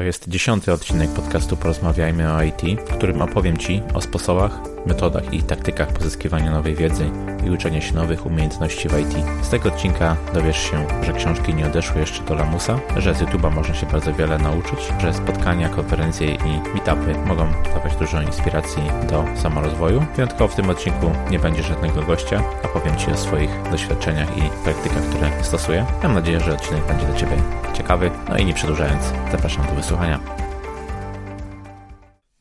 To jest dziesiąty odcinek podcastu Porozmawiajmy o IT, w którym opowiem Ci o sposobach, metodach i taktykach pozyskiwania nowej wiedzy i uczenia się nowych umiejętności w IT. Z tego odcinka dowiesz się, że książki nie odeszły jeszcze do lamusa, że z YouTube'a można się bardzo wiele nauczyć, że spotkania, konferencje i meetupy mogą dawać dużo inspiracji do samorozwoju. Wyjątkowo w tym odcinku nie będzie żadnego gościa, a powiem Ci o swoich doświadczeniach i praktykach, które stosuję. Mam nadzieję, że odcinek będzie dla Ciebie ciekawy. No i nie przedłużając, zapraszam do wysłuchania.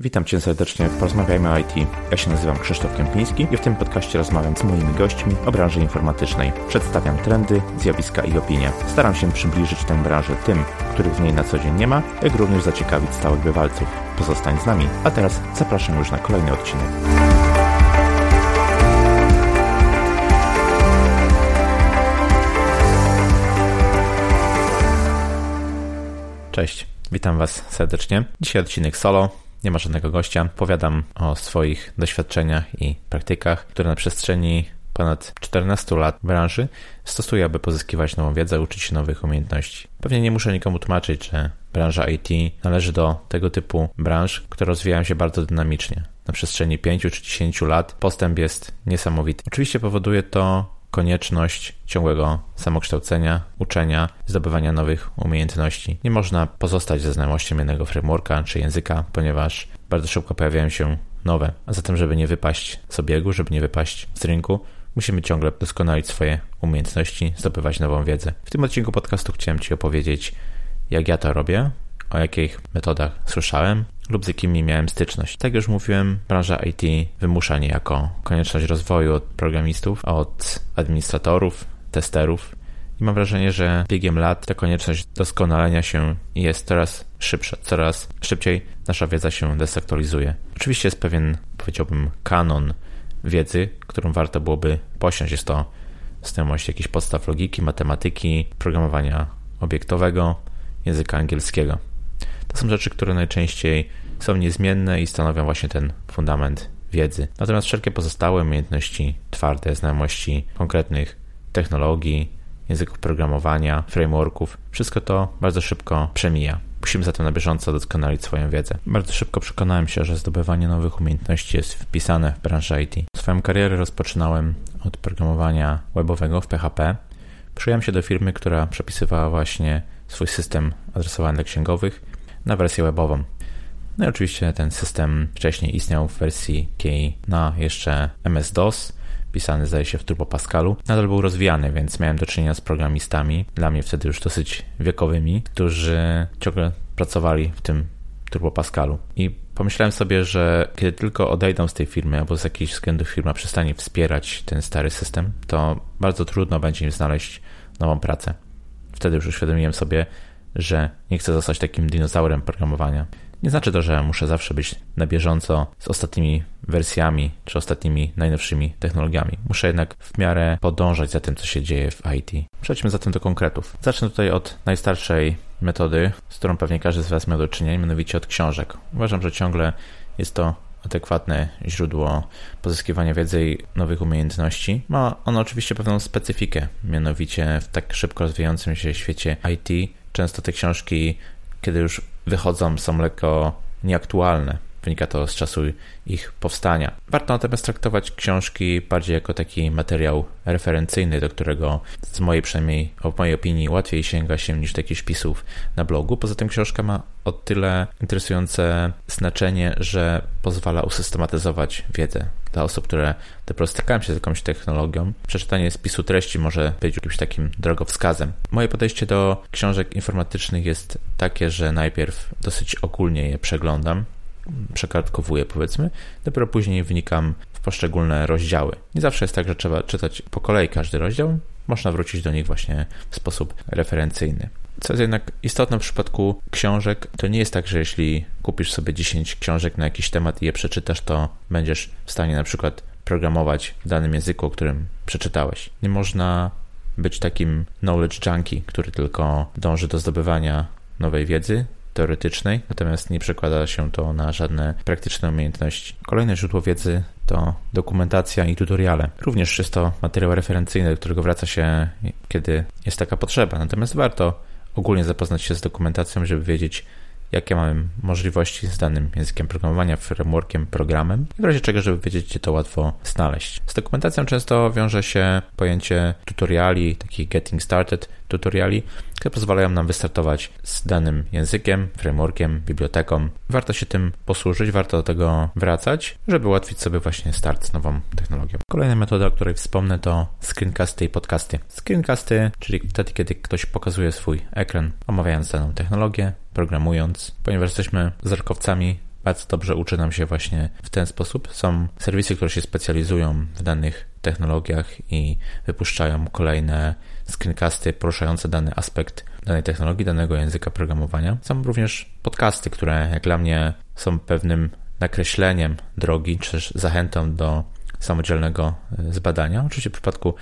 Witam Cię serdecznie w Porozmawiajmy o IT. Ja się nazywam Krzysztof Kępiński i w tym podcaście rozmawiam z moimi gośćmi o branży informatycznej. Przedstawiam trendy, zjawiska i opinie. Staram się przybliżyć tę branżę tym, których w niej na co dzień nie ma, jak również zaciekawić stałych bywalców. Pozostań z nami, a teraz zapraszam już na kolejny odcinek. Cześć, witam Was serdecznie. Dzisiaj odcinek solo, nie ma żadnego gościa. Powiadam o swoich doświadczeniach i praktykach, które na przestrzeni ponad 14 lat branży stosuję, aby pozyskiwać nową wiedzę, uczyć się nowych umiejętności. Pewnie nie muszę nikomu tłumaczyć, że branża IT należy do tego typu branż, które rozwijają się bardzo dynamicznie. Na przestrzeni 5 czy 10 lat postęp jest niesamowity. Oczywiście powoduje to konieczność ciągłego samokształcenia, uczenia, zdobywania nowych umiejętności. Nie można pozostać ze znajomością jednego frameworka czy języka, ponieważ bardzo szybko pojawiają się nowe. A zatem, żeby nie wypaść z obiegu, żeby nie wypaść z rynku, musimy ciągle doskonalić swoje umiejętności, zdobywać nową wiedzę. W tym odcinku podcastu chciałem Ci opowiedzieć, jak ja to robię, o jakich metodach słyszałem lub z jakimi miałem styczność. Tak jak już mówiłem, branża IT wymusza niejako konieczność rozwoju od programistów, od administratorów, testerów. I mam wrażenie, że biegiem lat ta konieczność doskonalenia się jest coraz szybsza, coraz szybciej nasza wiedza się desaktualizuje. Oczywiście jest pewien, powiedziałbym, kanon wiedzy, którą warto byłoby posiąść. Jest to znajomość jakichś podstaw logiki, matematyki, programowania obiektowego, języka angielskiego. To są rzeczy, które najczęściej są niezmienne i stanowią właśnie ten fundament wiedzy. Natomiast wszelkie pozostałe umiejętności twarde, znajomości konkretnych technologii, języków programowania, frameworków, wszystko to bardzo szybko przemija. Musimy zatem na bieżąco doskonalić swoją wiedzę. Bardzo szybko przekonałem się, że zdobywanie nowych umiejętności jest wpisane w branżę IT. Swoją karierę rozpoczynałem od programowania webowego w PHP. Przyjąłem się do firmy, która przepisywała właśnie swój system adresowany dla księgowych na wersję webową. No i oczywiście ten system wcześniej istniał w wersji KEY na jeszcze MS-DOS, pisany zdaje się w Turbo Pascalu. Nadal był rozwijany, więc miałem do czynienia z programistami, dla mnie wtedy już dosyć wiekowymi, którzy ciągle pracowali w tym Turbo Pascalu. I pomyślałem sobie, że kiedy tylko odejdą z tej firmy, albo z jakichś względów firma przestanie wspierać ten stary system, to bardzo trudno będzie im znaleźć nową pracę. Wtedy już uświadomiłem sobie, że nie chcę zostać takim dinozaurem programowania. Nie znaczy to, że muszę zawsze być na bieżąco z ostatnimi wersjami czy ostatnimi najnowszymi technologiami. Muszę jednak w miarę podążać za tym, co się dzieje w IT. Przejdźmy zatem do konkretów. Zacznę tutaj od najstarszej metody, z którą pewnie każdy z Was miał do czynienia, mianowicie od książek. Uważam, że ciągle jest to adekwatne źródło pozyskiwania wiedzy i nowych umiejętności. Ma ono oczywiście pewną specyfikę, mianowicie w tak szybko rozwijającym się świecie IT często te książki, kiedy już wychodzą, są lekko nieaktualne. Wynika to z czasu ich powstania. Warto natomiast traktować książki bardziej jako taki materiał referencyjny, do którego z mojej przynajmniej, w mojej opinii, łatwiej sięga się niż do jakichś wpisów na blogu. Poza tym książka ma o tyle interesujące znaczenie, że pozwala usystematyzować wiedzę dla osób, które dopiero stykają się z jakąś technologią. Przeczytanie spisu treści może być jakimś takim drogowskazem. Moje podejście do książek informatycznych jest takie, że najpierw dosyć ogólnie je przeglądam, przekartkowuję powiedzmy, dopiero później wnikam w poszczególne rozdziały. Nie zawsze jest tak, że trzeba czytać po kolei każdy rozdział, można wrócić do nich właśnie w sposób referencyjny. Co jest jednak istotne w przypadku książek, to nie jest tak, że jeśli kupisz sobie 10 książek na jakiś temat i je przeczytasz, to będziesz w stanie na przykład programować w danym języku, o którym przeczytałeś. Nie można być takim knowledge junkie, który tylko dąży do zdobywania nowej wiedzy, teoretycznej, natomiast nie przekłada się to na żadne praktyczne umiejętności. Kolejne źródło wiedzy to dokumentacja i tutoriale. Również jest to materiał referencyjny, do którego wraca się, kiedy jest taka potrzeba, natomiast warto ogólnie zapoznać się z dokumentacją, żeby wiedzieć, jakie mamy możliwości z danym językiem programowania, frameworkiem, programem i w razie czego, żeby wiedzieć, gdzie to łatwo znaleźć. Z dokumentacją często wiąże się pojęcie tutoriali, takich getting started tutoriali, które pozwalają nam wystartować z danym językiem, frameworkiem, biblioteką. Warto się tym posłużyć, warto do tego wracać, żeby ułatwić sobie właśnie start z nową technologią. Kolejna metoda, o której wspomnę, to screencasty i podcasty. Screencasty, czyli wtedy, kiedy ktoś pokazuje swój ekran, omawiając daną technologię, programując, ponieważ jesteśmy zerkowcami bardzo dobrze uczy nam się właśnie w ten sposób. Są serwisy, które się specjalizują w danych technologiach i wypuszczają kolejne screencasty poruszające dany aspekt danej technologii, danego języka programowania. Są również podcasty, które jak dla mnie są pewnym nakreśleniem drogi, czy też zachętą do samodzielnego e, zbadania. Oczywiście w przypadku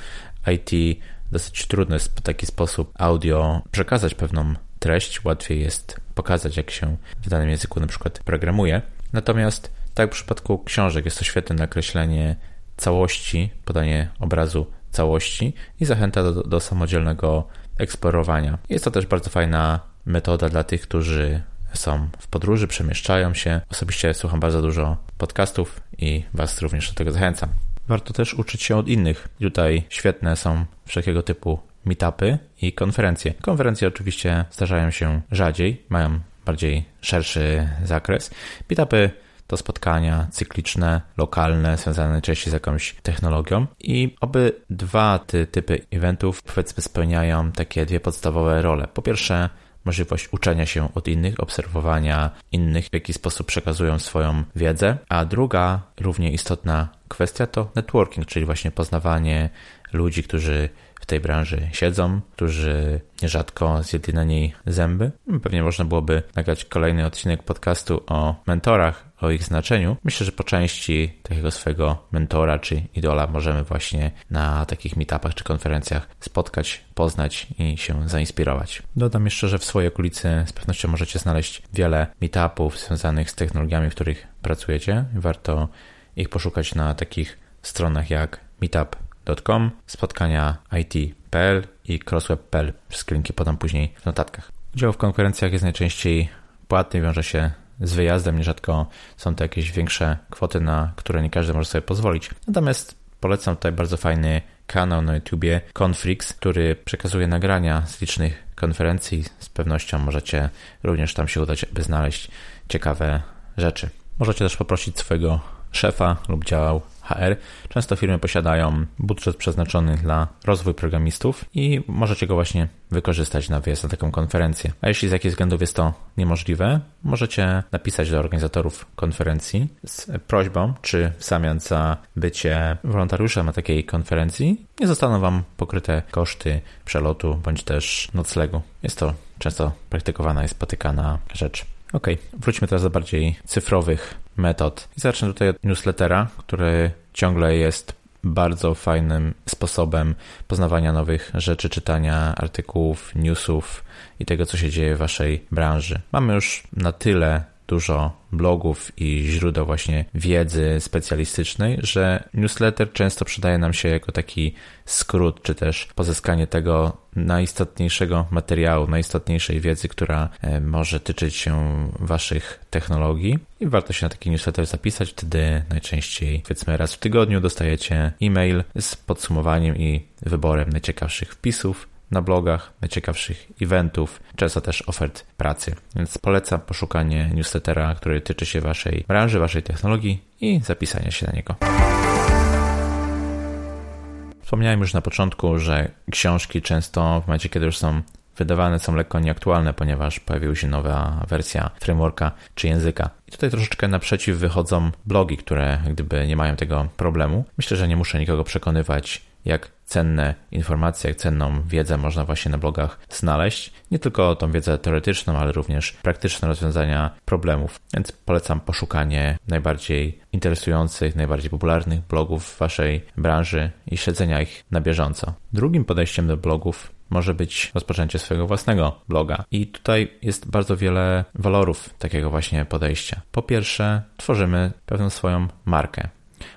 IT dosyć trudno jest w taki sposób audio przekazać pewną treść, łatwiej jest pokazać, jak się w danym języku na przykład programuje. Natomiast tak w przypadku książek jest to świetne nakreślenie całości, podanie obrazu całości i zachęta do, do samodzielnego eksplorowania. Jest to też bardzo fajna metoda dla tych, którzy są w podróży, przemieszczają się. Osobiście słucham bardzo dużo podcastów i Was również do tego zachęcam. Warto też uczyć się od innych. Tutaj świetne są wszelkiego typu meetupy i konferencje. Konferencje oczywiście zdarzają się rzadziej, mają bardziej szerszy zakres. Meetupy to spotkania cykliczne, lokalne, związane najczęściej z jakąś technologią i oby dwa te typy eventów powiedzmy spełniają takie dwie podstawowe role. Po pierwsze możliwość uczenia się od innych, obserwowania innych, w jaki sposób przekazują swoją wiedzę, a druga, równie istotna kwestia to networking, czyli właśnie poznawanie ludzi, którzy w tej branży siedzą, którzy nierzadko zjedli na niej zęby. Pewnie można byłoby nagrać kolejny odcinek podcastu o mentorach, o ich znaczeniu. Myślę, że po części takiego swojego mentora czy idola możemy właśnie na takich meetupach czy konferencjach spotkać, poznać i się zainspirować. Dodam jeszcze, że w swojej okolicy z pewnością możecie znaleźć wiele meetupów związanych z technologiami, w których pracujecie. Warto ich poszukać na takich stronach jak Meetup crossweb.com, spotkania IT.pl i crossweb.pl. Wszystkie linki podam później w notatkach. Udział w konferencjach jest najczęściej płatny, wiąże się z wyjazdem, nierzadko są to jakieś większe kwoty, na które nie każdy może sobie pozwolić. Natomiast polecam tutaj bardzo fajny kanał na YouTubie Confrix, który przekazuje nagrania z licznych konferencji. Z pewnością możecie również tam się udać, aby znaleźć ciekawe rzeczy. Możecie też poprosić swojego szefa lub działał HR. Często firmy posiadają budżet przeznaczony dla rozwój programistów i możecie go właśnie wykorzystać na wyjazd na taką konferencję. A jeśli z jakichś względów jest to niemożliwe, możecie napisać do organizatorów konferencji z prośbą, czy w zamian za bycie wolontariuszem na takiej konferencji nie zostaną Wam pokryte koszty przelotu bądź też noclegu. Jest to często praktykowana i spotykana rzecz. Ok, wróćmy teraz do bardziej cyfrowych metod. I zacznę tutaj od newslettera, który ciągle jest bardzo fajnym sposobem poznawania nowych rzeczy, czytania artykułów, newsów i tego, co się dzieje w waszej branży. Mamy już na tyle dużo blogów i źródeł właśnie wiedzy specjalistycznej, że newsletter często przydaje nam się jako taki skrót, czy też pozyskanie tego najistotniejszego materiału, najistotniejszej wiedzy, która e, może tyczyć się Waszych technologii. I warto się na taki newsletter zapisać, wtedy najczęściej powiedzmy raz w tygodniu dostajecie e-mail z podsumowaniem i wyborem najciekawszych wpisów, na blogach, najciekawszych eventów, często też ofert pracy. Więc polecam poszukanie newslettera, który tyczy się Waszej branży, Waszej technologii i zapisanie się na niego. Wspomniałem już na początku, że książki często w momencie, kiedy już są wydawane, są lekko nieaktualne, ponieważ pojawiła się nowa wersja frameworka czy języka. I tutaj troszeczkę naprzeciw wychodzą blogi, które gdyby nie mają tego problemu. Myślę, że nie muszę nikogo przekonywać, jak cenne informacje, cenną wiedzę można właśnie na blogach znaleźć. Nie tylko tą wiedzę teoretyczną, ale również praktyczne rozwiązania problemów. Więc polecam poszukanie najbardziej interesujących, najbardziej popularnych blogów w Waszej branży i śledzenia ich na bieżąco. Drugim podejściem do blogów może być rozpoczęcie swojego własnego bloga. I tutaj jest bardzo wiele walorów takiego właśnie podejścia. Po pierwsze, tworzymy pewną swoją markę.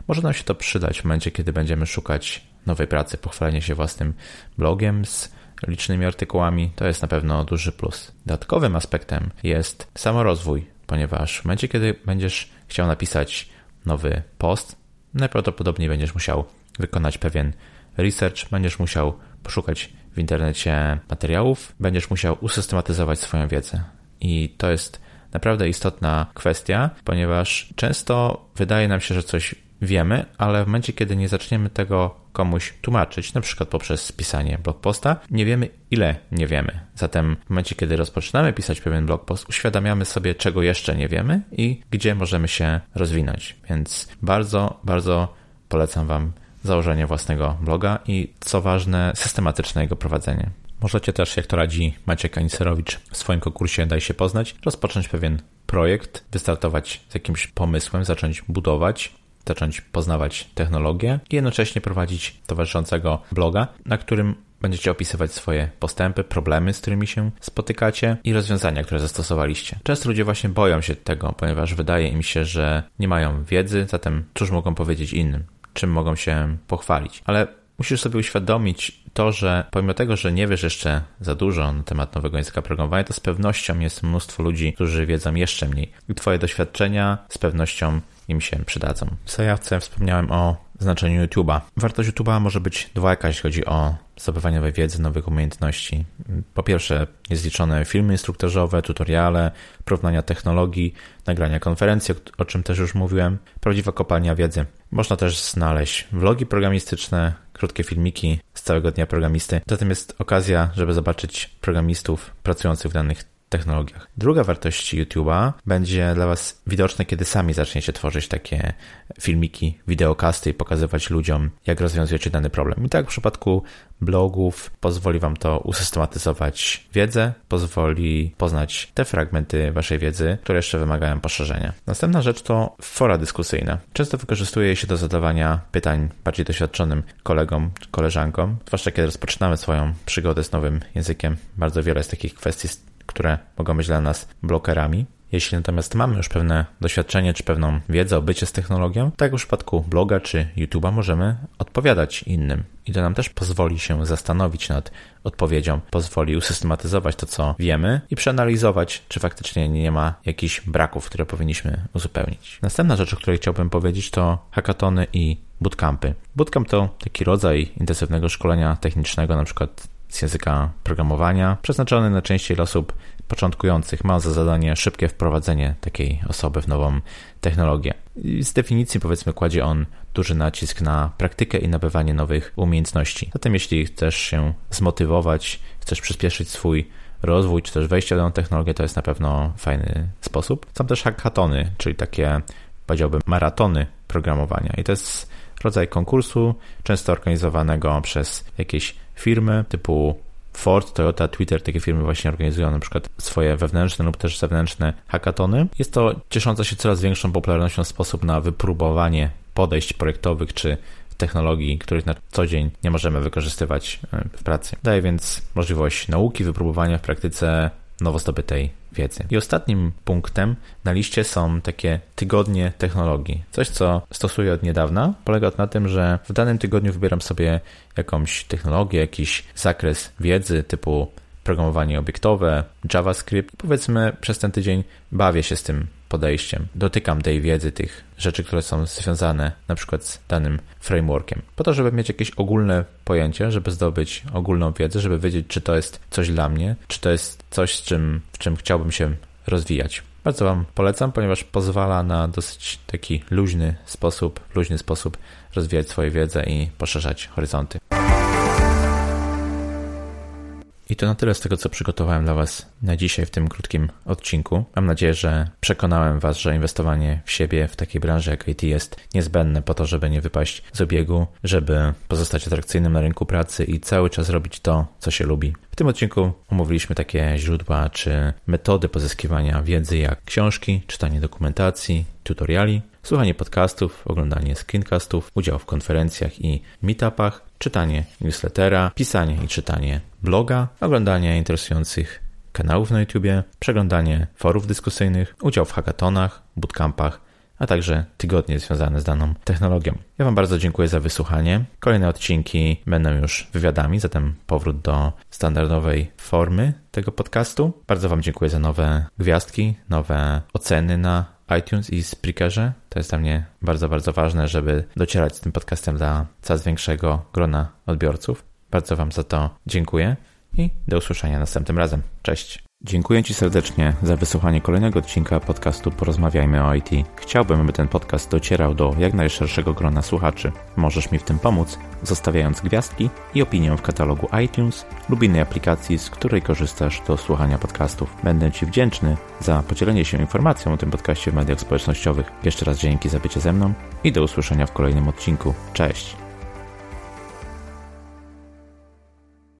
Może nam się to przydać w momencie, kiedy będziemy szukać nowej pracy, pochwalenie się własnym blogiem z licznymi artykułami, to jest na pewno duży plus. Dodatkowym aspektem jest samorozwój, ponieważ w momencie, kiedy będziesz chciał napisać nowy post, najprawdopodobniej będziesz musiał wykonać pewien research, będziesz musiał poszukać w internecie materiałów, będziesz musiał usystematyzować swoją wiedzę. I to jest naprawdę istotna kwestia, ponieważ często wydaje nam się, że coś wiemy, ale w momencie, kiedy nie zaczniemy tego komuś tłumaczyć, na przykład poprzez pisanie blogposta, nie wiemy ile nie wiemy. Zatem w momencie, kiedy rozpoczynamy pisać pewien blogpost, uświadamiamy sobie, czego jeszcze nie wiemy i gdzie możemy się rozwinąć. Więc bardzo, bardzo polecam Wam założenie własnego bloga i co ważne, systematyczne jego prowadzenie. Możecie też, jak to radzi Maciek Aniserowicz w swoim konkursie Daj się poznać, rozpocząć pewien projekt, wystartować z jakimś pomysłem, zacząć budować, zacząć poznawać technologię i jednocześnie prowadzić towarzyszącego bloga, na którym będziecie opisywać swoje postępy, problemy, z którymi się spotykacie i rozwiązania, które zastosowaliście. Często ludzie właśnie boją się tego, ponieważ wydaje im się, że nie mają wiedzy, zatem cóż mogą powiedzieć innym, czym mogą się pochwalić. Ale musisz sobie uświadomić to, że pomimo tego, że nie wiesz jeszcze za dużo na temat nowego języka programowania, to z pewnością jest mnóstwo ludzi, którzy wiedzą jeszcze mniej. I Twoje doświadczenia z pewnością im się przydadzą. W zajawce wspomniałem o znaczeniu YouTube'a. Wartość YouTube'a może być dwojaka, jeśli chodzi o zdobywanie nowej wiedzy, nowych umiejętności. Po pierwsze, jest liczone filmy instruktażowe, tutoriale, porównania technologii, nagrania konferencji, o czym też już mówiłem, prawdziwa kopalnia wiedzy. Można też znaleźć vlogi programistyczne, krótkie filmiki z całego dnia programisty. Zatem jest okazja, żeby zobaczyć programistów pracujących w danych technologiach. Druga wartość YouTube'a będzie dla Was widoczna, kiedy sami zaczniecie tworzyć takie filmiki, wideokasty i pokazywać ludziom, jak rozwiązujecie dany problem. I tak w przypadku blogów pozwoli Wam to usystematyzować wiedzę, pozwoli poznać te fragmenty Waszej wiedzy, które jeszcze wymagają poszerzenia. Następna rzecz to fora dyskusyjne. Często wykorzystuje się do zadawania pytań bardziej doświadczonym kolegom, koleżankom, zwłaszcza kiedy rozpoczynamy swoją przygodę z nowym językiem. Bardzo wiele z takich kwestii które mogą być dla nas blokerami. Jeśli natomiast mamy już pewne doświadczenie czy pewną wiedzę o bycie z technologią, tak jak w przypadku bloga czy YouTube'a możemy odpowiadać innym. I to nam też pozwoli się zastanowić nad odpowiedzią, pozwoli usystematyzować to, co wiemy i przeanalizować, czy faktycznie nie ma jakichś braków, które powinniśmy uzupełnić. Następna rzecz, o której chciałbym powiedzieć, to hackatony i bootcampy. Bootcamp to taki rodzaj intensywnego szkolenia technicznego, na przykład z języka programowania, przeznaczony na częściej dla osób początkujących. Ma za zadanie szybkie wprowadzenie takiej osoby w nową technologię. I z definicji powiedzmy kładzie on duży nacisk na praktykę i nabywanie nowych umiejętności. Zatem jeśli chcesz się zmotywować, chcesz przyspieszyć swój rozwój, czy też wejście w daną technologię, to jest na pewno fajny sposób. Są też hackathony, czyli takie powiedziałbym maratony programowania i to jest rodzaj konkursu, często organizowanego przez jakieś firmy typu Ford, Toyota, Twitter, takie firmy właśnie organizują na przykład swoje wewnętrzne lub też zewnętrzne hackatony. Jest to ciesząca się coraz większą popularnością sposób na wypróbowanie podejść projektowych czy technologii, których na co dzień nie możemy wykorzystywać e, w pracy. Daje więc możliwość nauki, wypróbowania w praktyce nowo zdobytej wiedzy. I ostatnim punktem na liście są takie tygodnie technologii. Coś, co stosuję od niedawna, polega na tym, że w danym tygodniu wybieram sobie jakąś technologię, jakiś zakres wiedzy typu programowanie obiektowe, JavaScript. Powiedzmy, przez ten tydzień bawię się z tym podejściem. Dotykam tej wiedzy, tych rzeczy, które są związane na przykład z danym frameworkiem. Po to, żeby mieć jakieś ogólne pojęcie, żeby zdobyć ogólną wiedzę, żeby wiedzieć, czy to jest coś dla mnie, czy to jest coś, z czym, w czym chciałbym się rozwijać. Bardzo Wam polecam, ponieważ pozwala na dosyć taki luźny sposób, luźny sposób rozwijać swoją wiedzę i poszerzać horyzonty. I to na tyle z tego, co przygotowałem dla Was na dzisiaj w tym krótkim odcinku. Mam nadzieję, że przekonałem Was, że inwestowanie w siebie w takiej branży jak IT jest niezbędne po to, żeby nie wypaść z obiegu, żeby pozostać atrakcyjnym na rynku pracy i cały czas robić to, co się lubi. W tym odcinku omówiliśmy takie źródła czy metody pozyskiwania wiedzy jak książki, czytanie dokumentacji, tutoriali, słuchanie podcastów, oglądanie screencastów, udział w konferencjach i meetupach, czytanie newslettera, pisanie i czytanie bloga, oglądanie interesujących kanałów na YouTube, przeglądanie forów dyskusyjnych, udział w hackathonach, bootcampach, a także tygodnie związane z daną technologią. Ja Wam bardzo dziękuję za wysłuchanie. Kolejne odcinki będą już wywiadami, zatem powrót do standardowej formy tego podcastu. Bardzo Wam dziękuję za nowe gwiazdki, nowe oceny na iTunes i Spreakerze. To jest dla mnie bardzo, bardzo ważne, żeby docierać z tym podcastem dla coraz większego grona odbiorców. Bardzo Wam za to dziękuję i do usłyszenia następnym razem. Cześć. Dziękuję Ci serdecznie za wysłuchanie kolejnego odcinka podcastu Porozmawiajmy o IT. Chciałbym, aby ten podcast docierał do jak najszerszego grona słuchaczy. Możesz mi w tym pomóc, zostawiając gwiazdki i opinię w katalogu iTunes lub innej aplikacji, z której korzystasz do słuchania podcastów. Będę Ci wdzięczny za podzielenie się informacją o tym podcaście w mediach społecznościowych. Jeszcze raz dzięki za bycie ze mną i do usłyszenia w kolejnym odcinku. Cześć!